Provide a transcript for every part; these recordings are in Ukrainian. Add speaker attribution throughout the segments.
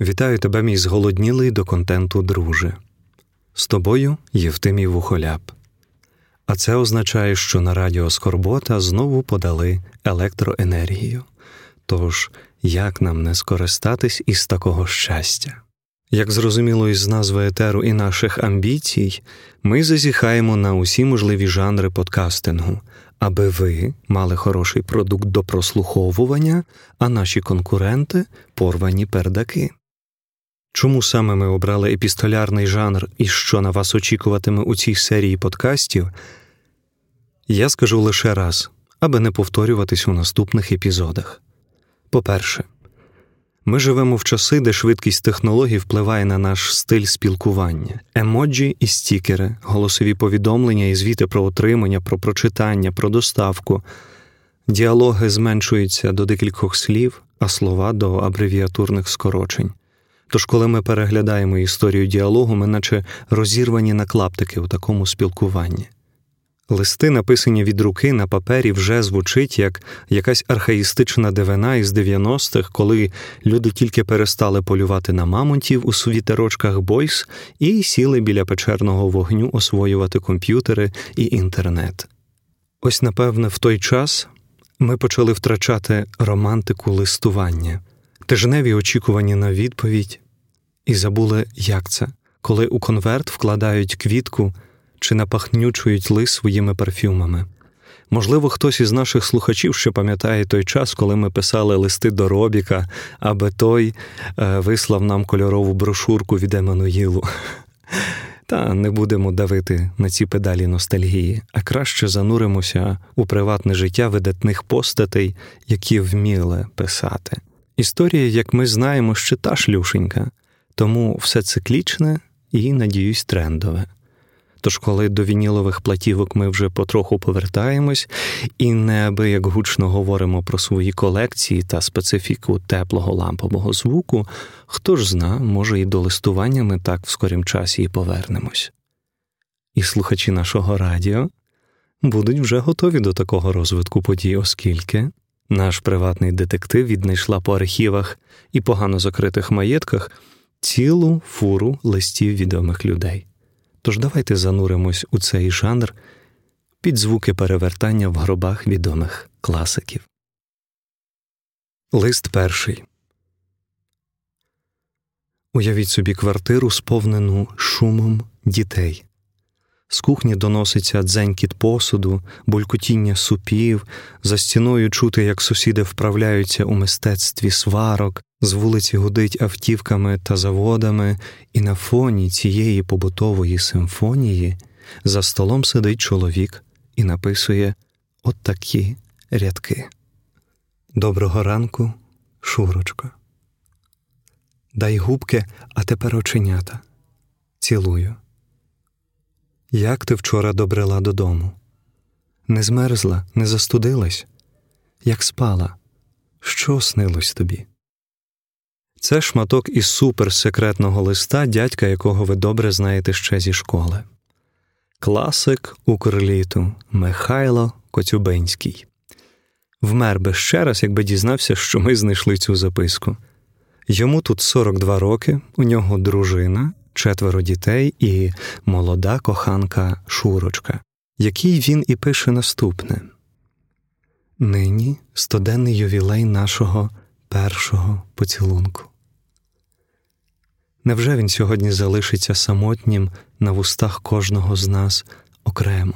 Speaker 1: Вітаю тебе, мій зголоднілий до контенту, друже. З тобою Євтимій Вухоляп. А це означає, що на радіо Скорбота знову подали електроенергію. Тож, як нам не скористатись із такого щастя? Як зрозуміло із назви етеру і наших амбіцій, ми зазіхаємо на усі можливі жанри подкастингу, аби ви мали хороший продукт до прослуховування, а наші конкуренти порвані пердаки. Чому саме ми обрали епістолярний жанр і що на вас очікуватиме у цій серії подкастів? Я скажу лише раз, аби не повторюватись у наступних епізодах. По-перше, ми живемо в часи, де швидкість технологій впливає на наш стиль спілкування, емоджі і стікери, голосові повідомлення і звіти про отримання, про прочитання, про доставку. Діалоги зменшуються до декількох слів, а слова до абревіатурних скорочень. Тож, коли ми переглядаємо історію діалогу, ми наче розірвані на клаптики у такому спілкуванні. Листи, написані від руки на папері, вже звучить як якась архаїстична дивина із 90-х, коли люди тільки перестали полювати на мамонтів у світерочках бойс і сіли біля печерного вогню освоювати комп'ютери і інтернет. Ось, напевне, в той час ми почали втрачати романтику листування, тижневі очікування на відповідь, і забули, як це, коли у конверт вкладають квітку чи напахнючують лис своїми парфюмами. Можливо, хтось із наших слухачів ще пам'ятає той час, коли ми писали листи до Робіка, аби той е, вислав нам кольорову брошурку від Еммануїлу. Та не будемо давити на ці педалі ностальгії, а краще зануримося у приватне життя видатних постатей, які вміли писати. Історія, як ми знаємо, ще та шлюшенька, тому все циклічне і, надіюсь, трендове. Тож, коли до вінілових платівок ми вже потроху повертаємось і неабияк гучно говоримо про свої колекції та специфіку теплого лампового звуку, хто ж зна, може, і до листування ми так в скорім часі і повернемось. І слухачі нашого радіо будуть вже готові до такого розвитку подій, оскільки наш приватний детектив віднайшла по архівах і погано закритих маєтках цілу фуру листів відомих людей. Тож давайте зануримось у цей жанр під звуки перевертання в гробах відомих класиків. Лист перший. Уявіть собі квартиру, сповнену шумом дітей. З кухні доноситься дзенькіт посуду, булькотіння супів, за стіною чути, як сусіди вправляються у мистецтві сварок, з вулиці гудить автівками та заводами, і на фоні цієї побутової симфонії за столом сидить чоловік і написує от такі рядки. Доброго ранку, Шурочко. Дай губки, а тепер оченята. Цілую. Як ти вчора добрела додому? Не змерзла, не застудилась, як спала, що снилось тобі? Це шматок із суперсекретного листа, дядька якого ви добре знаєте ще зі школи. Класик Укрліту Михайло Коцюбинський. Вмер би ще раз, якби дізнався, що ми знайшли цю записку. Йому тут 42 роки, у нього дружина, четверо дітей і молода коханка Шурочка, який він і пише наступне Нині стоденний ювілей нашого першого поцілунку. Невже він сьогодні залишиться самотнім на вустах кожного з нас окремо?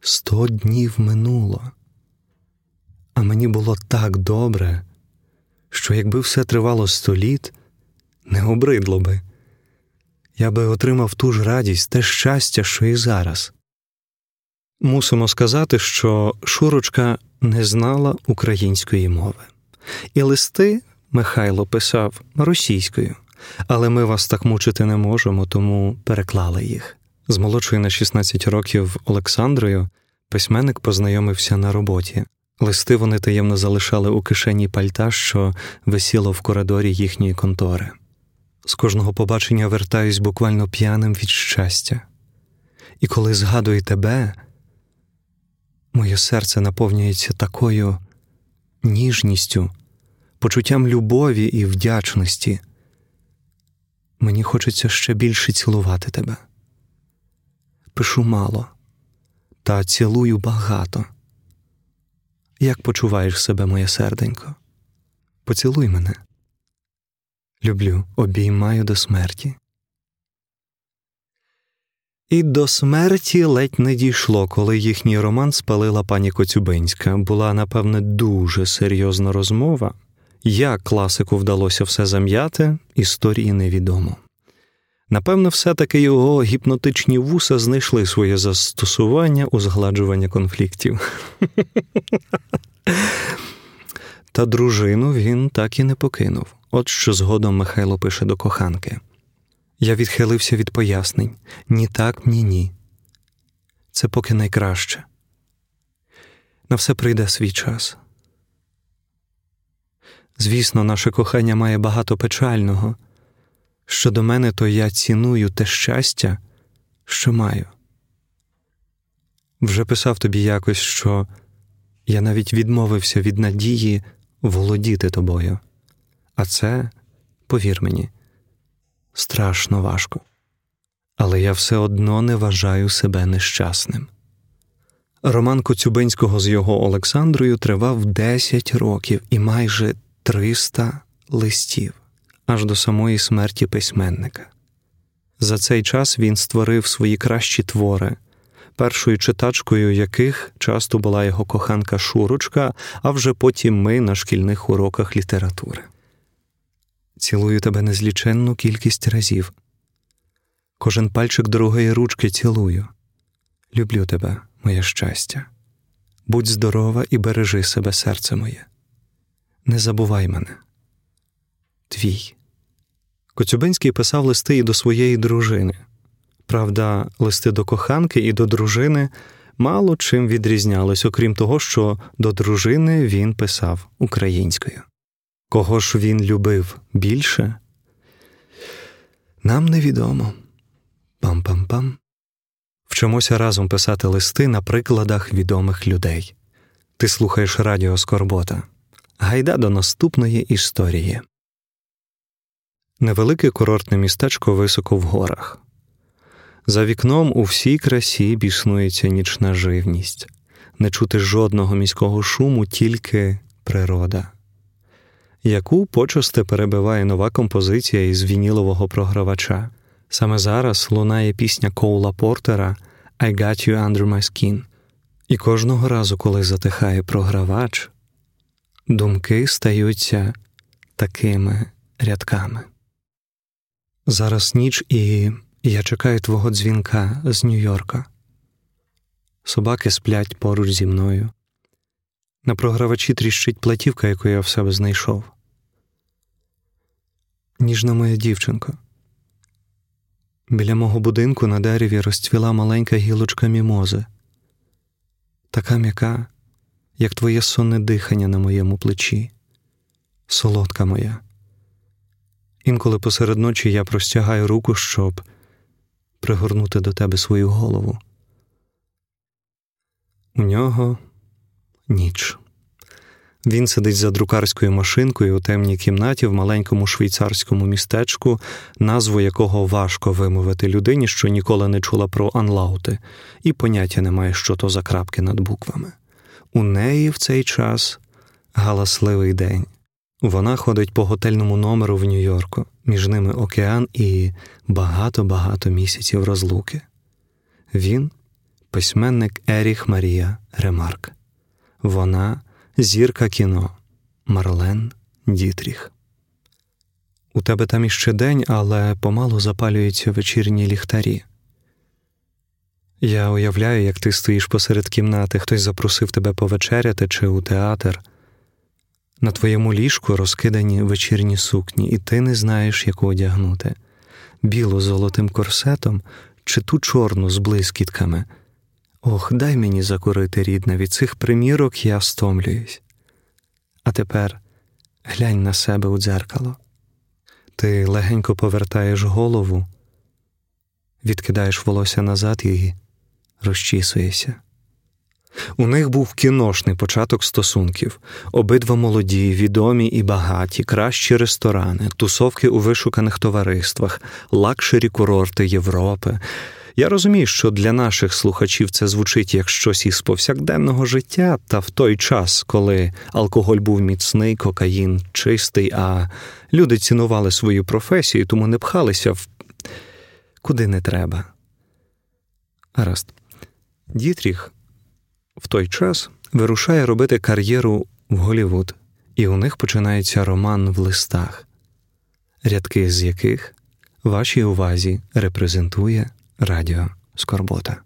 Speaker 1: Сто днів минуло, а мені було так добре, що якби все тривало сто літ, не обридло би, я би отримав ту ж радість, те щастя, що і зараз. Мусимо сказати, що Шурочка не знала української мови, і листи Михайло писав російською, але ми вас так мучити не можемо, тому переклали їх. З молодшою на 16 років Олександрою письменник познайомився на роботі. Листи вони таємно залишали у кишені пальта, що висіло в коридорі їхньої контори. З кожного побачення вертаюсь буквально п'яним від щастя. І коли згадую тебе, моє серце наповнюється такою ніжністю, почуттям любові і вдячності. Мені хочеться ще більше цілувати тебе. Пишу мало, та цілую багато. Як почуваєш себе, моє серденько? Поцілуй мене. Люблю, обіймаю до смерті. І до смерті ледь не дійшло, коли їхній роман спалила пані Коцюбинська. Була, напевне, дуже серйозна розмова. Як класику вдалося все зам'яти, історії невідомо. Напевно, все-таки його гіпнотичні вуса знайшли своє застосування у згладжування конфліктів. Та дружину він так і не покинув. От що згодом Михайло пише до коханки. Я відхилився від пояснень ні так, ні ні. Це поки найкраще. На все прийде свій час. Звісно, наше кохання має багато печального. Щодо мене, то я ціную те щастя, що маю. Вже писав тобі якось, що я навіть відмовився від надії володіти тобою. А це, повір мені, страшно важко. Але я все одно не вважаю себе нещасним. Роман Коцюбинського з його Олександрою тривав 10 років і майже 300 листів аж до самої смерті письменника. За цей час він створив свої кращі твори, першою читачкою яких часто була його коханка Шурочка, а вже потім ми на шкільних уроках літератури. Цілую тебе незліченну кількість разів. Кожен пальчик другої ручки цілую. Люблю тебе, моє щастя. Будь здорова і бережи себе, серце моє. Не забувай мене. Твій. Коцюбинський писав листи і до своєї дружини. Правда, листи до коханки і до дружини мало чим відрізнялись, окрім того, що до дружини він писав українською. Кого ж він любив більше? Нам невідомо. Пам-пам-пам. Вчимося разом писати листи на прикладах відомих людей. Ти слухаєш Радіо Скорбота. Гайда до наступної історії. Невелике курортне містечко високо в горах. За вікном у всій красі біснується нічна живність, не чути жодного міського шуму, тільки природа, яку почасти перебиває нова композиція із вінілового програвача. Саме зараз лунає пісня Коула Портера «I got you under my skin». І кожного разу, коли затихає програвач, думки стаються такими рядками. Зараз ніч, і я чекаю твого дзвінка з Нью-Йорка. Собаки сплять поруч зі мною. На програвачі тріщить платівка, яку я в себе знайшов. Ніжна моя дівчинко. Біля мого будинку на дереві розцвіла маленька гілочка мімози, така м'яка, як твоє сонне дихання на моєму плечі, солодка моя. Інколи посеред ночі я простягаю руку, щоб пригорнути до тебе свою голову. У нього ніч. Він сидить за друкарською машинкою у темній кімнаті в маленькому швейцарському містечку, назву якого важко вимовити людині, що ніколи не чула про анлаути, і поняття немає, що то за крапки над буквами. У неї в цей час галасливий день. Вона ходить по готельному номеру в Нью-Йорку, між ними океан і багато-багато місяців розлуки. Він письменник Еріх Марія Ремарк. Вона зірка кіно Марлен Дітріх. У тебе там іще день, але помалу запалюються вечірні ліхтарі. Я уявляю, як ти стоїш посеред кімнати, хтось запросив тебе повечеряти чи у театр. На твоєму ліжку розкидані вечірні сукні, і ти не знаєш, яку одягнути білу з золотим корсетом чи ту чорну з блискітками. Ох, дай мені закурити, рідна, від цих примірок я стомлююсь. А тепер глянь на себе у дзеркало. Ти легенько повертаєш голову, відкидаєш волосся назад і розчісуєшся. У них був кіношний початок стосунків, обидва молоді, відомі і багаті, кращі ресторани, тусовки у вишуканих товариствах, лакшері курорти Європи. Я розумію, що для наших слухачів це звучить як щось із повсякденного життя, та в той час, коли алкоголь був міцний, кокаїн чистий, а люди цінували свою професію, тому не пхалися в куди не треба. Гаразд. Дітріх в той час вирушає робити кар'єру в Голівуд, і у них починається роман в листах, рядки з яких вашій увазі репрезентує Радіо Скорбота.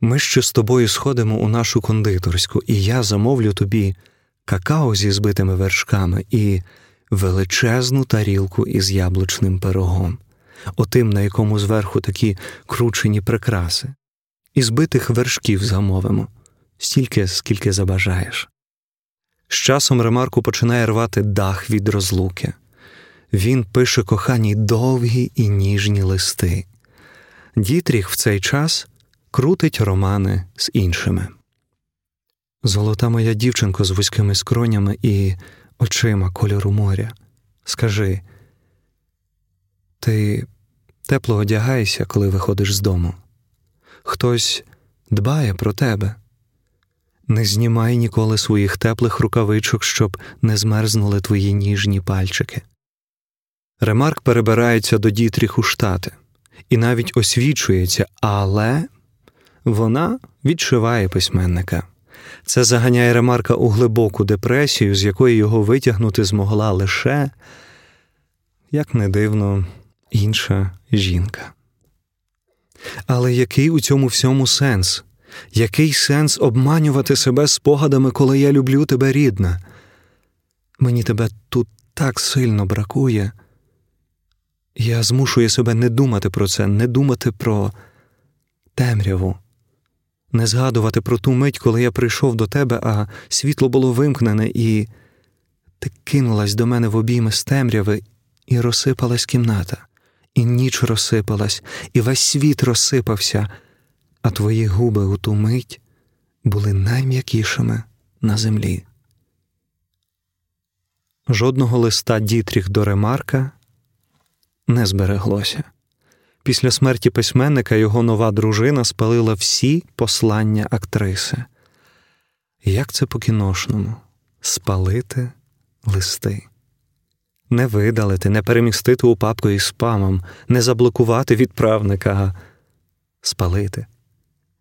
Speaker 1: Ми ще з тобою сходимо у нашу кондитерську, і я замовлю тобі какао зі збитими вершками і величезну тарілку із яблучним пирогом, отим, на якому зверху такі кручені прикраси, і збитих вершків замовимо стільки, скільки забажаєш. З часом Ремарку починає рвати дах від розлуки. Він пише коханій довгі і ніжні листи. Дітріх в цей час крутить романи з іншими. Золота моя дівчинко з вузькими скронями і очима кольору моря. Скажи, ти тепло одягаєшся, коли виходиш з дому? Хтось дбає про тебе. Не знімай ніколи своїх теплих рукавичок, щоб не змерзнули твої ніжні пальчики. Ремарк перебирається до Дітріх у штати і навіть освічується, але вона відшиває письменника. Це заганяє Ремарка у глибоку депресію, з якої його витягнути змогла лише, як не дивно, інша жінка. Але який у цьому всьому сенс? Який сенс обманювати себе спогадами, коли я люблю тебе рідна? Мені тебе тут так сильно бракує. Я змушую себе не думати про це, не думати про темряву, не згадувати про ту мить, коли я прийшов до тебе, а світло було вимкнене, і ти кинулась до мене в обійми з темряви, і розсипалась кімната, і ніч розсипалась, і весь світ розсипався, а твої губи у ту мить були найм'якішими на землі. Жодного листа Дітріх до Ремарка не збереглося. Після смерті письменника його нова дружина спалила всі послання актриси. Як це по кіношному спалити листи, не видалити, не перемістити у папку із спамом, не заблокувати відправника, спалити.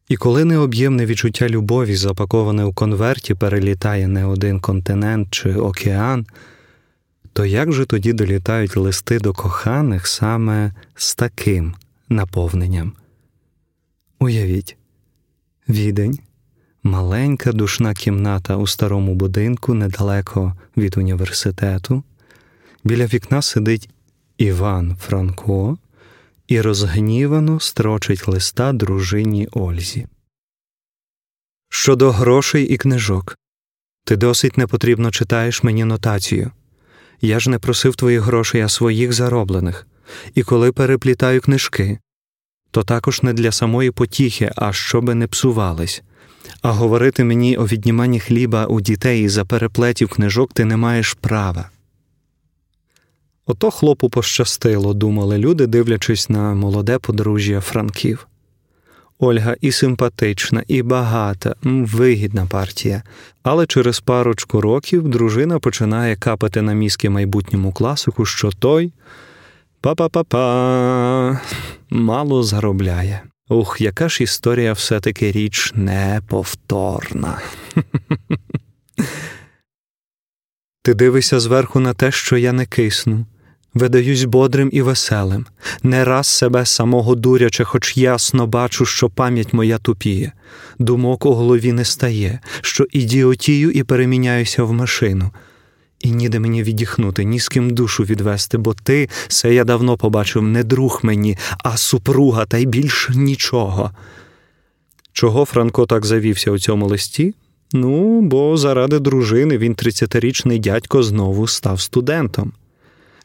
Speaker 1: І коли необ'ємне відчуття любові, запаковане у конверті, перелітає не один континент чи океан то як же тоді долітають листи до коханих саме з таким наповненням? Уявіть, відень, маленька душна кімната у старому будинку недалеко від університету. Біля вікна сидить Іван Франко і розгнівано строчить листа дружині Ользі. Щодо грошей і книжок, ти досить непотрібно читаєш мені нотацію. Я ж не просив твоїх грошей, а своїх зароблених, і коли переплітаю книжки, то також не для самої потіхи, а щоби не псувались. А говорити мені о відніманні хліба у дітей за переплетів книжок ти не маєш права. Ото хлопу пощастило, думали люди, дивлячись на молоде подружжя Франків. Ольга і симпатична, і багата, вигідна партія. Але через парочку років дружина починає капати на мізки майбутньому класику, що той па-па-па-па мало заробляє. Ух, яка ж історія все-таки річ неповторна. Ти дивишся зверху на те, що я не кисну, видаюсь бодрим і веселим, не раз себе самого дуряче, хоч ясно бачу, що пам'ять моя тупіє, думок у голові не стає, що ідіотію і переміняюся в машину. І ніде мені відіхнути, ні з ким душу відвести, бо ти, це я давно побачив, не друг мені, а супруга, та й більш нічого. Чого Франко так завівся у цьому листі? Ну, бо заради дружини він тридцятирічний дядько знову став студентом.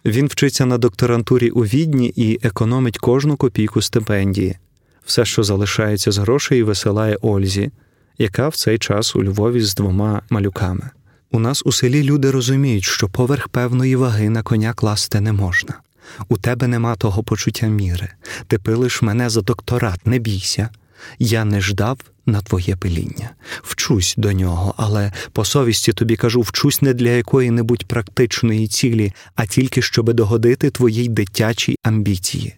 Speaker 1: Він вчиться на докторантурі у відні і економить кожну копійку стипендії. Все, що залишається з грошей, висилає Ользі, яка в цей час у Львові з двома малюками. У нас у селі люди розуміють, що поверх певної ваги на коня класти не можна. У тебе нема того почуття міри. Ти пилиш мене за докторат, не бійся. Я не ждав на твоє пиління. Вчусь до нього, але по совісті тобі кажу, вчусь не для якої-небудь практичної цілі, а тільки щоби догодити твоїй дитячій амбіції.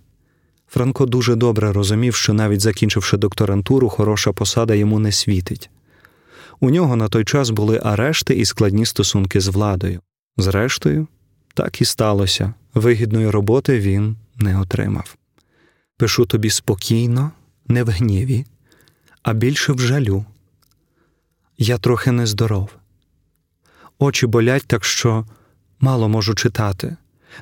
Speaker 1: Франко дуже добре розумів, що навіть закінчивши докторантуру, хороша посада йому не світить. У нього на той час були арешти і складні стосунки з владою. Зрештою, так і сталося. Вигідної роботи він не отримав. Пишу тобі спокійно, не в гніві, а більше в жалю. Я трохи нездоров. Очі болять, так що мало можу читати.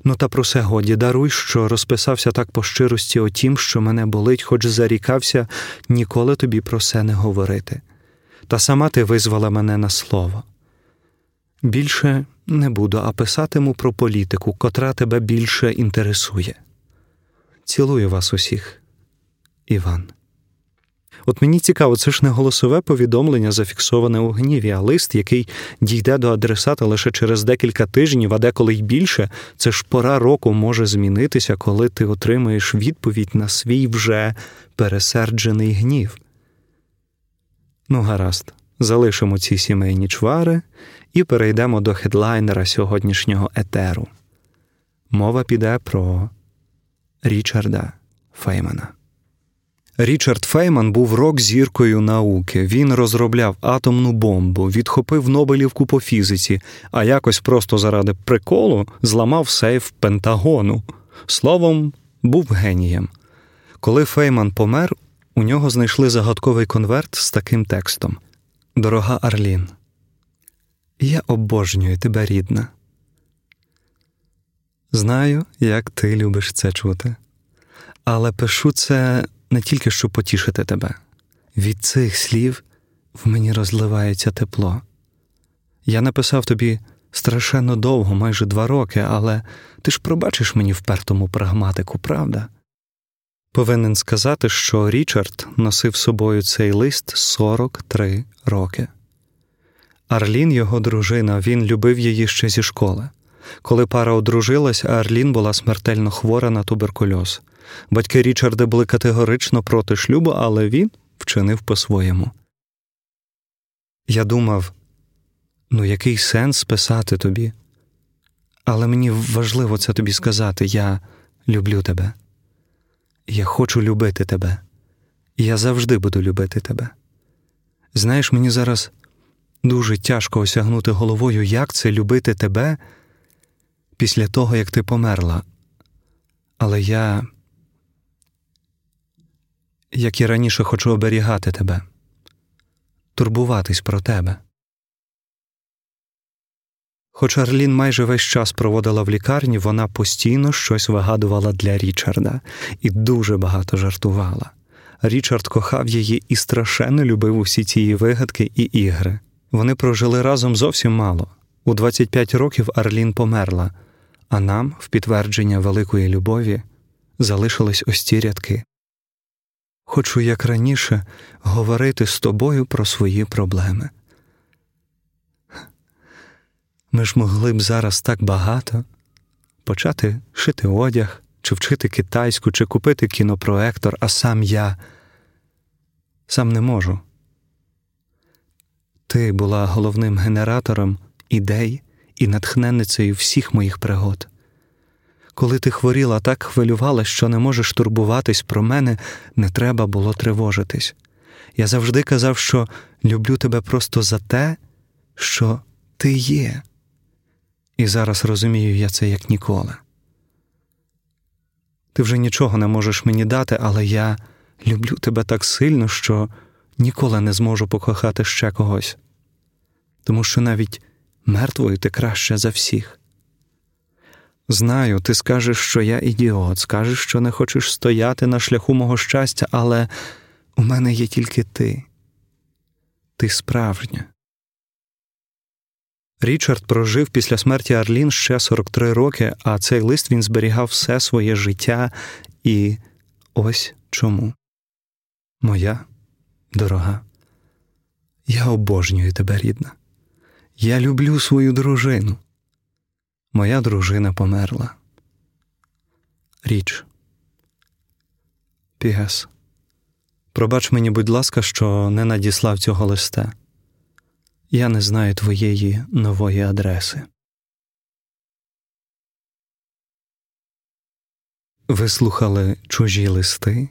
Speaker 1: Ну та про все годі даруй, що розписався так по щирості о тім, що мене болить, хоч зарікався ніколи тобі про це не говорити. Та сама ти визвала мене на слово. Більше не буду, а писатиму про політику, котра тебе більше інтересує. Цілую вас усіх, Іван. От мені цікаво, це ж не голосове повідомлення, зафіксоване у гніві, а лист, який дійде до адресата лише через декілька тижнів, а деколи й більше, це ж пора року може змінитися, коли ти отримаєш відповідь на свій вже пересерджений гнів. Ну, гаразд, залишимо ці сімейні чвари і перейдемо до хедлайнера сьогоднішнього етеру. Мова піде про Річарда Феймана. Річард Фейман був рок-зіркою науки. Він розробляв атомну бомбу, відхопив Нобелівку по фізиці, а якось просто заради приколу зламав сейф Пентагону. Словом, був генієм. Коли Фейман помер, у нього знайшли загадковий конверт з таким текстом: Дорога Арлін, я обожнюю тебе, рідна. Знаю, як ти любиш це чути. Але пишу це не тільки щоб потішити тебе. Від цих слів в мені розливається тепло. Я написав тобі страшенно довго, майже два роки, але ти ж пробачиш мені впертому прагматику, правда? Повинен сказати, що Річард носив собою цей лист 43 роки. Арлін, його дружина, він любив її ще зі школи. Коли пара одружилась, Арлін була смертельно хвора на туберкульоз. Батьки Річарда були категорично проти шлюбу, але він вчинив по-своєму. Я думав, ну який сенс писати тобі? Але мені важливо це тобі сказати я люблю тебе. Я хочу любити тебе, я завжди буду любити тебе. Знаєш, мені зараз дуже тяжко осягнути головою, як це любити тебе після того, як ти померла. Але я як і раніше хочу оберігати тебе, турбуватись про тебе. Хоч Арлін майже весь час проводила в лікарні, вона постійно щось вигадувала для Річарда і дуже багато жартувала. Річард кохав її і страшенно любив усі ці вигадки і ігри. Вони прожили разом зовсім мало. У 25 років Арлін померла, а нам, в підтвердження великої любові, залишились ось ці рядки. Хочу, як раніше, говорити з тобою про свої проблеми. Ми ж могли б зараз так багато почати шити одяг, чи вчити китайську, чи купити кінопроектор, а сам я сам не можу. Ти була головним генератором ідей і натхненницею всіх моїх пригод. Коли ти хворіла, так хвилювала, що не можеш турбуватись про мене, не треба було тривожитись. Я завжди казав, що люблю тебе просто за те, що ти є. І зараз розумію я це як ніколи. Ти вже нічого не можеш мені дати, але я люблю тебе так сильно, що ніколи не зможу покохати ще когось, тому що навіть мертвою ти краще за всіх. Знаю, ти скажеш, що я ідіот, скажеш, що не хочеш стояти на шляху мого щастя, але у мене є тільки ти. Ти справжня. Річард прожив після смерті Арлін ще 43 роки, а цей лист він зберігав все своє життя і ось чому. Моя дорога Я обожнюю тебе, рідна. Я люблю свою дружину. Моя дружина померла. Річ. Пігас. Пробач мені, будь ласка, що не надіслав цього листа. Я не знаю твоєї нової адреси. Ви слухали чужі листи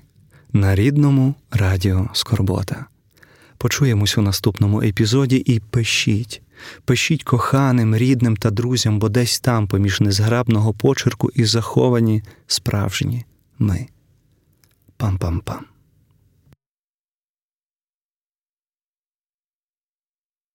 Speaker 1: на рідному радіо Скорбота. Почуємось у наступному епізоді і пишіть, пишіть коханим, рідним та друзям, бо десь там, поміж незграбного почерку, і заховані справжні ми. Пам-пам-пам.